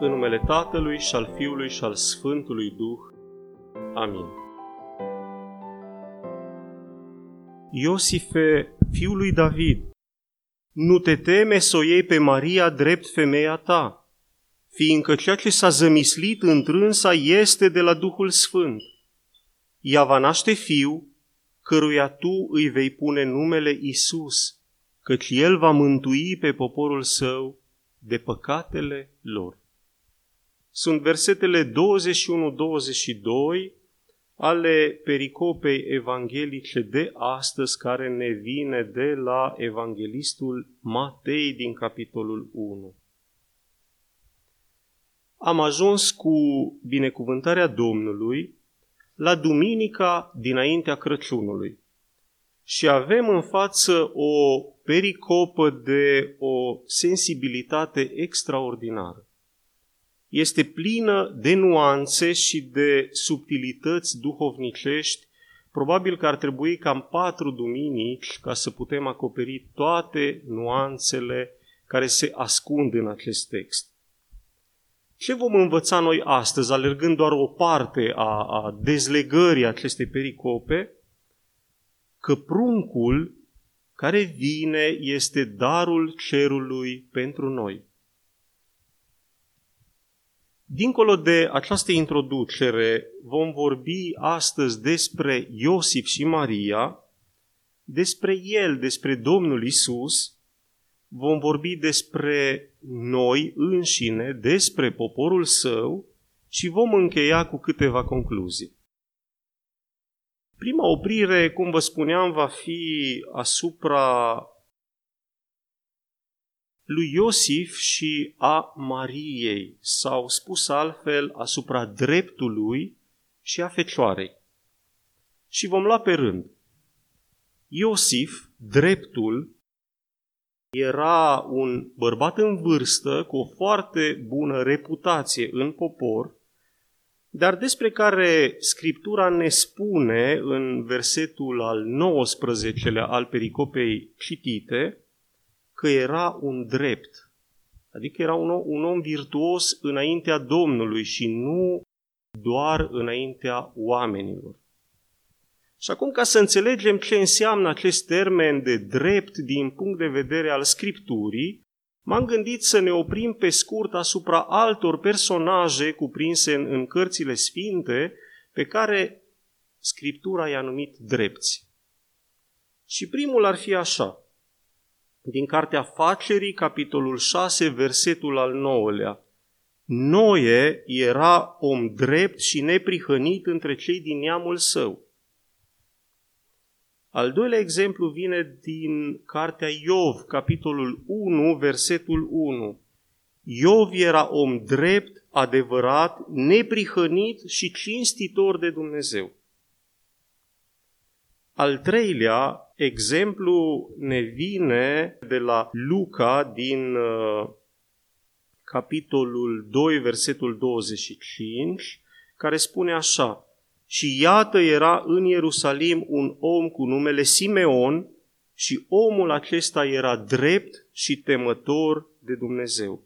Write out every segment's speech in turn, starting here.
În numele Tatălui și al Fiului și al Sfântului Duh. Amin. Iosife, fiul lui David, nu te teme să o iei pe Maria drept femeia ta, fiindcă ceea ce s-a zămislit întrânsa este de la Duhul Sfânt. Ea va naște fiu, căruia tu îi vei pune numele Isus, căci el va mântui pe poporul său de păcatele lor. Sunt versetele 21-22 ale pericopei evanghelice de astăzi, care ne vine de la evanghelistul Matei din capitolul 1. Am ajuns cu binecuvântarea Domnului la duminica dinaintea Crăciunului și avem în față o pericopă de o sensibilitate extraordinară. Este plină de nuanțe și de subtilități duhovnicești. Probabil că ar trebui cam patru duminici ca să putem acoperi toate nuanțele care se ascund în acest text. Ce vom învăța noi astăzi, alergând doar o parte a, a dezlegării acestei pericope? Că pruncul care vine este darul cerului pentru noi. Dincolo de această introducere, vom vorbi astăzi despre Iosif și Maria, despre el, despre Domnul Isus, vom vorbi despre noi înșine, despre poporul său și vom încheia cu câteva concluzii. Prima oprire, cum vă spuneam, va fi asupra lui Iosif și a Mariei, sau spus altfel, asupra dreptului și a fecioarei. Și vom lua pe rând. Iosif, dreptul, era un bărbat în vârstă cu o foarte bună reputație în popor, dar despre care Scriptura ne spune în versetul al 19-lea al pericopei citite că era un drept, adică era un om, un om virtuos înaintea Domnului și nu doar înaintea oamenilor. Și acum, ca să înțelegem ce înseamnă acest termen de drept din punct de vedere al Scripturii, m-am gândit să ne oprim pe scurt asupra altor personaje cuprinse în, în cărțile sfinte pe care Scriptura i-a numit drepți. Și primul ar fi așa, din Cartea Facerii, capitolul 6, versetul al 9-lea. Noe era om drept și neprihănit între cei din neamul său. Al doilea exemplu vine din cartea Iov, capitolul 1, versetul 1. Iov era om drept, adevărat, neprihănit și cinstitor de Dumnezeu. Al treilea exemplu ne vine de la Luca din uh, capitolul 2, versetul 25, care spune așa, și iată era în Ierusalim un om cu numele Simeon și omul acesta era drept și temător de Dumnezeu.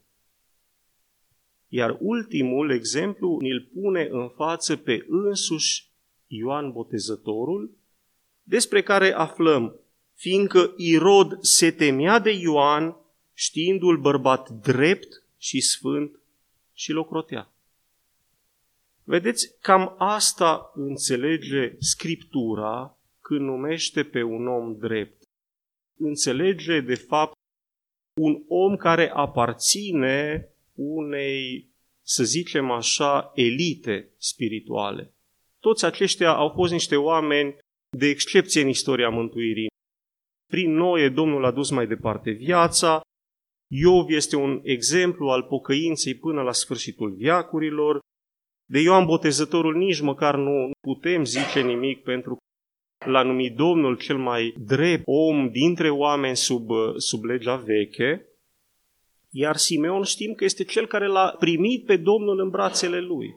Iar ultimul exemplu îl pune în față pe însuși Ioan Botezătorul, despre care aflăm, fiindcă Irod se temea de Ioan, știindu-l bărbat drept și sfânt și locrotea. Vedeți, cam asta înțelege Scriptura când numește pe un om drept. Înțelege, de fapt, un om care aparține unei, să zicem așa, elite spirituale. Toți aceștia au fost niște oameni de excepție în istoria mântuirii. Prin Noe, Domnul a dus mai departe viața, Iov este un exemplu al pocăinței până la sfârșitul viacurilor, de Ioan Botezătorul nici măcar nu putem zice nimic pentru că l-a numit Domnul cel mai drept om dintre oameni sub, sub legea veche, iar Simeon știm că este cel care l-a primit pe Domnul în brațele lui.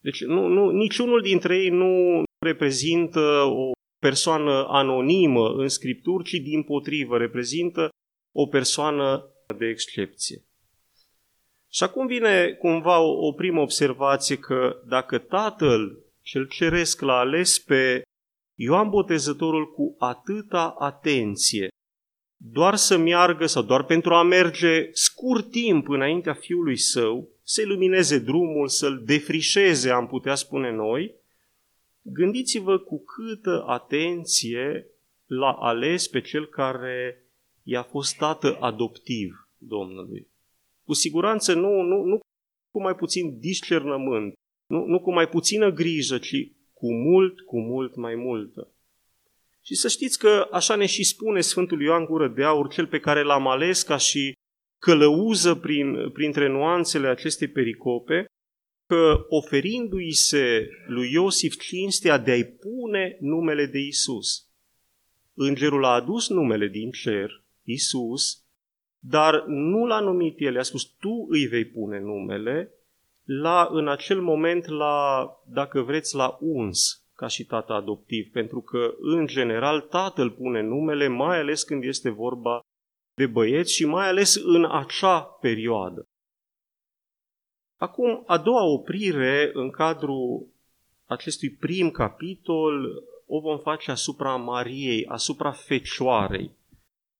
Deci nu, nu, niciunul dintre ei nu reprezintă o persoană anonimă în Scripturi, ci din potrivă reprezintă o persoană de excepție. Și acum vine cumva o, o primă observație că dacă Tatăl cel Ceresc l-a ales pe Ioan Botezătorul cu atâta atenție, doar să meargă sau doar pentru a merge scurt timp înaintea fiului său, să lumineze drumul, să-l defrișeze, am putea spune noi, gândiți-vă cu câtă atenție l-a ales pe cel care i-a fost tată adoptiv Domnului. Cu siguranță nu, nu, nu cu mai puțin discernământ, nu, nu cu mai puțină grijă, ci cu mult, cu mult mai multă. Și să știți că așa ne și spune Sfântul Ioan Gură de Aur, cel pe care l-am ales ca și călăuză prin, printre nuanțele acestei pericope, că oferindu-i se lui Iosif cinstea de a-i pune numele de Isus. Îngerul a adus numele din cer, Isus, dar nu l-a numit el, i-a spus, tu îi vei pune numele, la, în acel moment, la, dacă vreți, la uns, ca și tată adoptiv, pentru că, în general, tatăl pune numele, mai ales când este vorba de băieți și mai ales în acea perioadă. Acum, a doua oprire în cadrul acestui prim capitol o vom face asupra Mariei, asupra Fecioarei.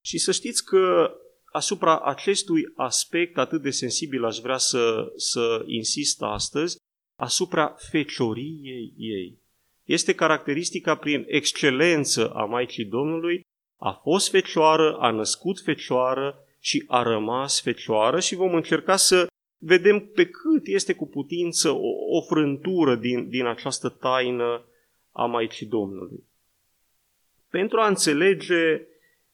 Și să știți că asupra acestui aspect atât de sensibil aș vrea să, să insist astăzi, asupra fecioriei ei. Este caracteristica prin excelență a Maicii Domnului, a fost fecioară, a născut fecioară și a rămas fecioară și vom încerca să vedem pe cât este cu putință o, o frântură din, din această taină a Maicii Domnului. Pentru a înțelege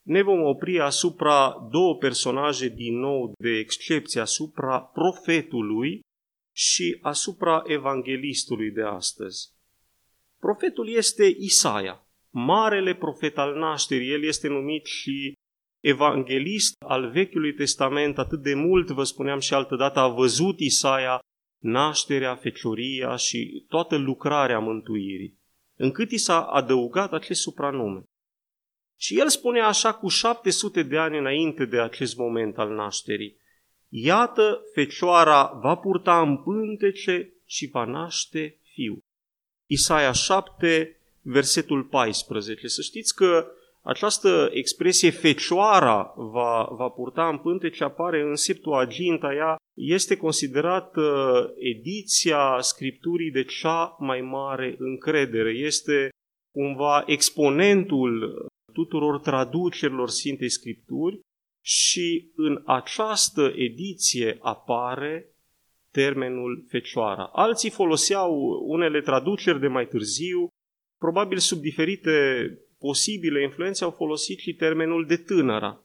ne vom opri asupra două personaje din nou de excepție, asupra profetului și asupra evanghelistului de astăzi. Profetul este Isaia, marele profet al nașterii. El este numit și evanghelist al Vechiului Testament. Atât de mult, vă spuneam și altădată, a văzut Isaia nașterea, fecioria și toată lucrarea mântuirii, încât i s-a adăugat acest supranume. Și el spune așa cu 700 de ani înainte de acest moment al nașterii. Iată, fecioara va purta în pântece și va naște fiu. Isaia 7, versetul 14. Să știți că această expresie fecioara va, va purta în pântece apare în Septuaginta. Ea este considerată ediția Scripturii de cea mai mare încredere. Este cumva exponentul tuturor traducerilor Sfintei Scripturi și în această ediție apare termenul fecioara. Alții foloseau unele traduceri de mai târziu, probabil sub diferite posibile influențe au folosit și termenul de tânăra.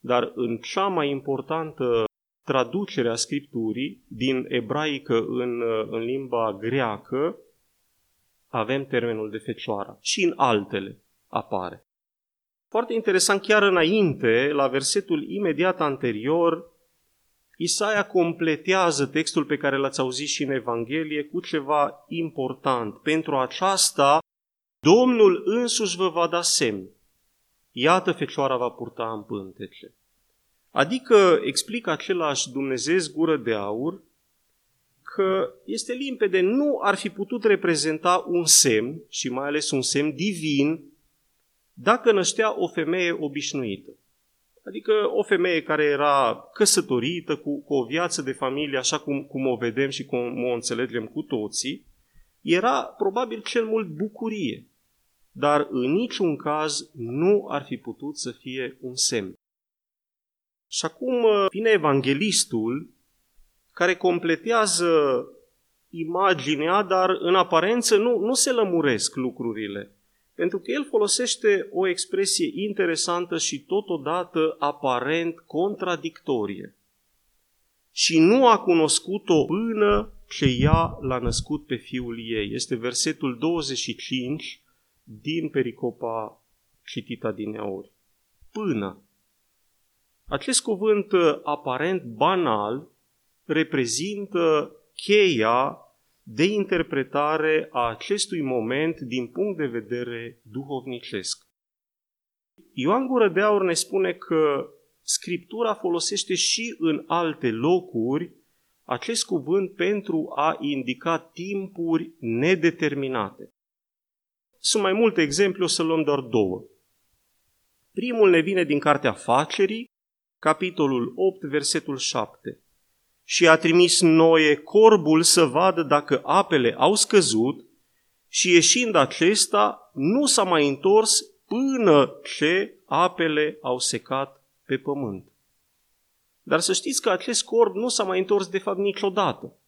Dar în cea mai importantă traducere a Scripturii, din ebraică în, în limba greacă, avem termenul de fecioara. Și în altele apare. Foarte interesant, chiar înainte, la versetul imediat anterior, Isaia completează textul pe care l-ați auzit și în Evanghelie cu ceva important. Pentru aceasta, Domnul însuși vă va da semn. Iată, fecioara va purta în pântece. Adică explică același Dumnezeu gură de aur că este limpede, nu ar fi putut reprezenta un semn, și mai ales un semn divin, dacă năștea o femeie obișnuită. Adică o femeie care era căsătorită cu, cu o viață de familie, așa cum, cum o vedem și cum o înțelegem cu toții, era probabil cel mult bucurie, dar în niciun caz nu ar fi putut să fie un semn. Și acum uh, vine evanghelistul care completează imaginea, dar în aparență nu, nu se lămuresc lucrurile. Pentru că el folosește o expresie interesantă și totodată aparent contradictorie. Și nu a cunoscut-o până ce ea l-a născut pe fiul ei. Este versetul 25 din pericopa citită din Euri. Până. Acest cuvânt aparent banal reprezintă cheia de interpretare a acestui moment din punct de vedere duhovnicesc. Ioan Gură de Aur ne spune că Scriptura folosește și în alte locuri acest cuvânt pentru a indica timpuri nedeterminate. Sunt mai multe exemple, o să luăm doar două. Primul ne vine din Cartea Facerii, capitolul 8, versetul 7. Și a trimis Noe corbul să vadă dacă apele au scăzut și ieșind acesta nu s-a mai întors până ce apele au secat pe pământ. Dar să știți că acest corb nu s-a mai întors de fapt niciodată.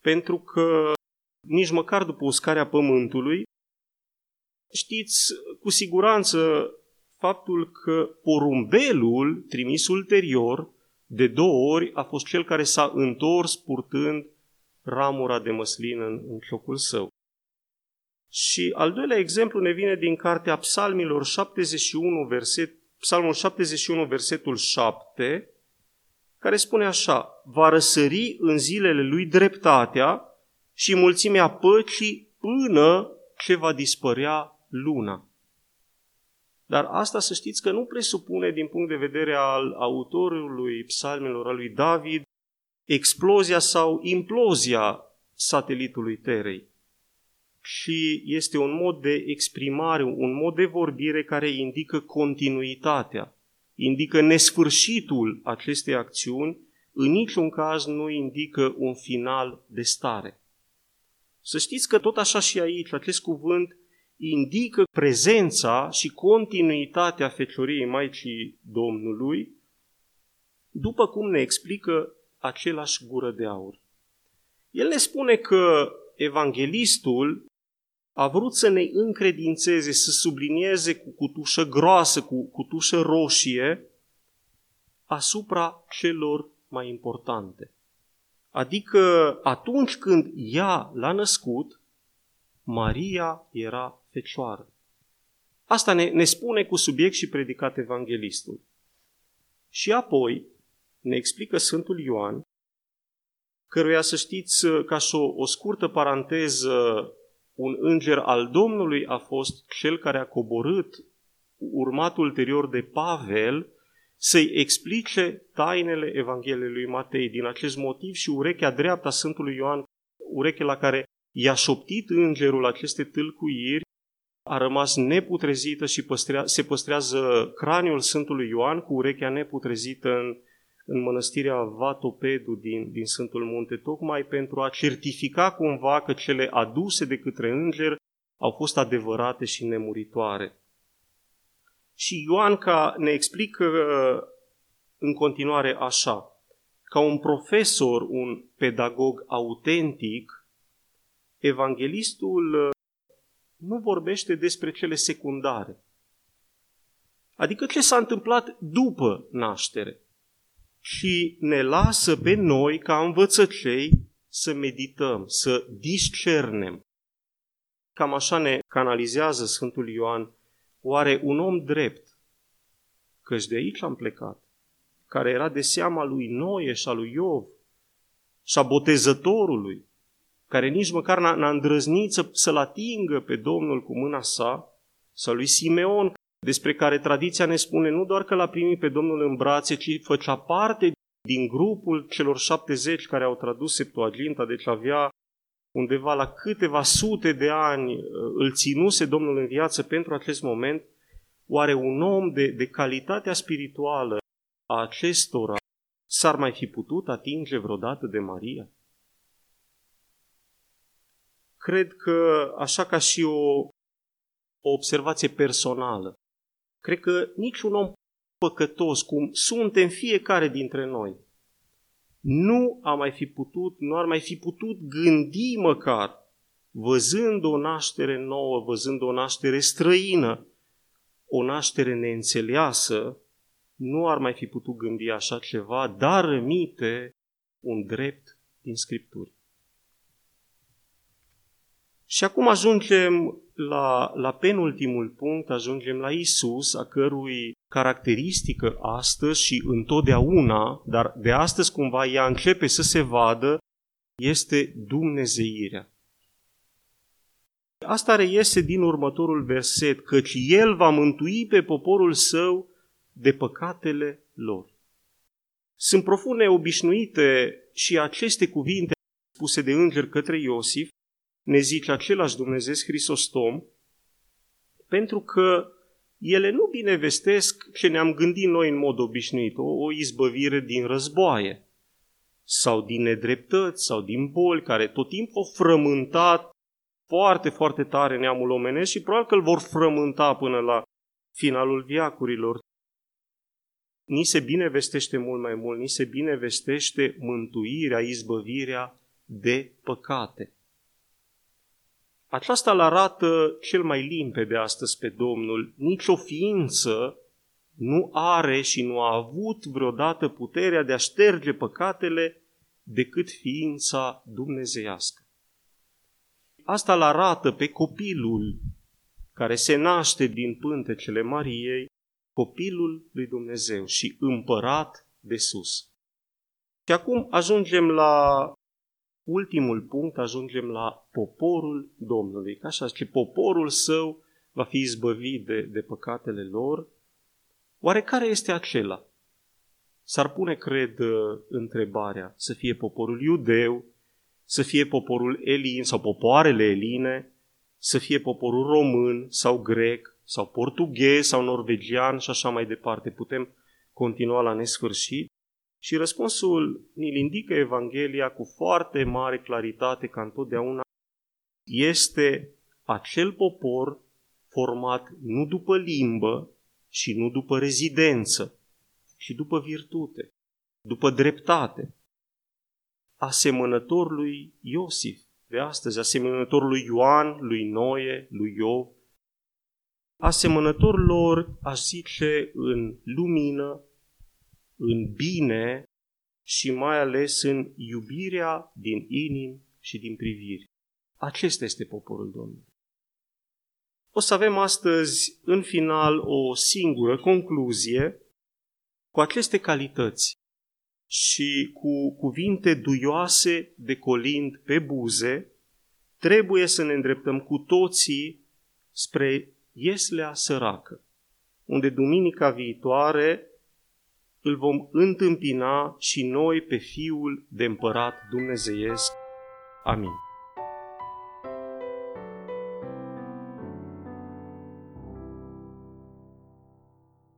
Pentru că nici măcar după uscarea pământului, știți cu siguranță faptul că porumbelul trimis ulterior de două ori a fost cel care s-a întors purtând ramura de măslină în, în locul său. Și al doilea exemplu ne vine din cartea Psalmilor 71, verset, Psalmul 71, versetul 7, care spune așa, va răsări în zilele lui dreptatea și mulțimea păcii până ce va dispărea luna. Dar asta să știți că nu presupune din punct de vedere al autorului psalmelor, al lui David, explozia sau implozia satelitului Terei. Și este un mod de exprimare, un mod de vorbire care indică continuitatea, indică nesfârșitul acestei acțiuni, în niciun caz nu indică un final de stare. Să știți că tot așa și aici, acest cuvânt indică prezența și continuitatea Fecioriei Maicii Domnului, după cum ne explică același gură de aur. El ne spune că evanghelistul a vrut să ne încredințeze, să sublinieze cu cutușă groasă, cu cutușă roșie, asupra celor mai importante. Adică atunci când ea l-a născut, Maria era fecioară. Asta ne, ne spune cu subiect și predicat evanghelistul. Și apoi ne explică Sfântul Ioan, căruia să știți, ca și o, o scurtă paranteză, un înger al Domnului a fost cel care a coborât, urmat ulterior de Pavel, să-i explice tainele Evangheliei lui Matei. Din acest motiv și urechea dreaptă a Sfântului Ioan, urechea la care i-a șoptit îngerul aceste tâlcuiri, a rămas neputrezită și păstrea, se păstrează craniul Sfântului Ioan cu urechea neputrezită în, în mănăstirea Vatopedu din, din Sfântul Munte, tocmai pentru a certifica cumva că cele aduse de către înger au fost adevărate și nemuritoare. Și Ioan ca ne explică uh, în continuare așa, ca un profesor, un pedagog autentic, evanghelistul uh, nu vorbește despre cele secundare. Adică ce s-a întâmplat după naștere. Și ne lasă pe noi, ca învățăcei, să medităm, să discernem. Cam așa ne canalizează Sfântul Ioan. Oare un om drept, căci de aici am plecat, care era de seama lui Noe și a lui Iov și a botezătorului, care nici măcar n-a, n-a îndrăznit să, să-l atingă pe Domnul cu mâna sa, sau lui Simeon, despre care tradiția ne spune nu doar că l-a primit pe Domnul în brațe, ci făcea parte din grupul celor 70 care au tradus Septuaginta, deci avea undeva la câteva sute de ani îl ținuse Domnul în viață pentru acest moment, oare un om de, de calitatea spirituală a acestora s-ar mai fi putut atinge vreodată de Maria? cred că, așa ca și o, o observație personală, cred că niciun om păcătos, cum suntem fiecare dintre noi, nu a mai fi putut, nu ar mai fi putut gândi măcar, văzând o naștere nouă, văzând o naștere străină, o naștere neînțeleasă, nu ar mai fi putut gândi așa ceva, dar rămite un drept din Scripturi. Și acum ajungem la, la penultimul punct, ajungem la Isus, a cărui caracteristică astăzi și întotdeauna, dar de astăzi cumva ea începe să se vadă, este Dumnezeirea. Asta reiese din următorul verset, căci El va mântui pe poporul său de păcatele lor. Sunt profund neobișnuite și aceste cuvinte spuse de înger către Iosif ne zice același Dumnezeu Hristostom, pentru că ele nu binevestesc ce ne-am gândit noi în mod obișnuit, o, o izbăvire din războaie sau din nedreptăți sau din boli care tot timpul au frământat foarte, foarte tare neamul omenesc și probabil că îl vor frământa până la finalul viacurilor. Ni se binevestește mult mai mult, ni se binevestește mântuirea, izbăvirea de păcate. Aceasta îl arată cel mai limpede astăzi pe Domnul. Nici o ființă nu are și nu a avut vreodată puterea de a șterge păcatele decât ființa dumnezeiască. Asta îl arată pe copilul care se naște din pântecele Mariei, copilul lui Dumnezeu și împărat de sus. Și acum ajungem la ultimul punct, ajungem la poporul Domnului. Ca așa, că poporul său va fi izbăvit de, de păcatele lor. Oare care este acela? S-ar pune, cred, întrebarea să fie poporul iudeu, să fie poporul elin sau popoarele eline, să fie poporul român sau grec sau portughez sau norvegian și așa mai departe. Putem continua la nesfârșit. Și răspunsul ni-l indică Evanghelia cu foarte mare claritate ca întotdeauna. Este acel popor format nu după limbă și nu după rezidență, ci după virtute, după dreptate. Asemănător lui Iosif de astăzi, asemănător lui Ioan, lui Noe, lui Iov, asemănător lor, aș zice, în lumină, în bine și mai ales în iubirea din inim și din priviri. Acesta este poporul Domnului. O să avem astăzi, în final, o singură concluzie cu aceste calități și cu cuvinte duioase de colind pe buze, trebuie să ne îndreptăm cu toții spre Ieslea săracă, unde duminica viitoare îl vom întâmpina și noi pe Fiul de Împărat Dumnezeiesc. Amin.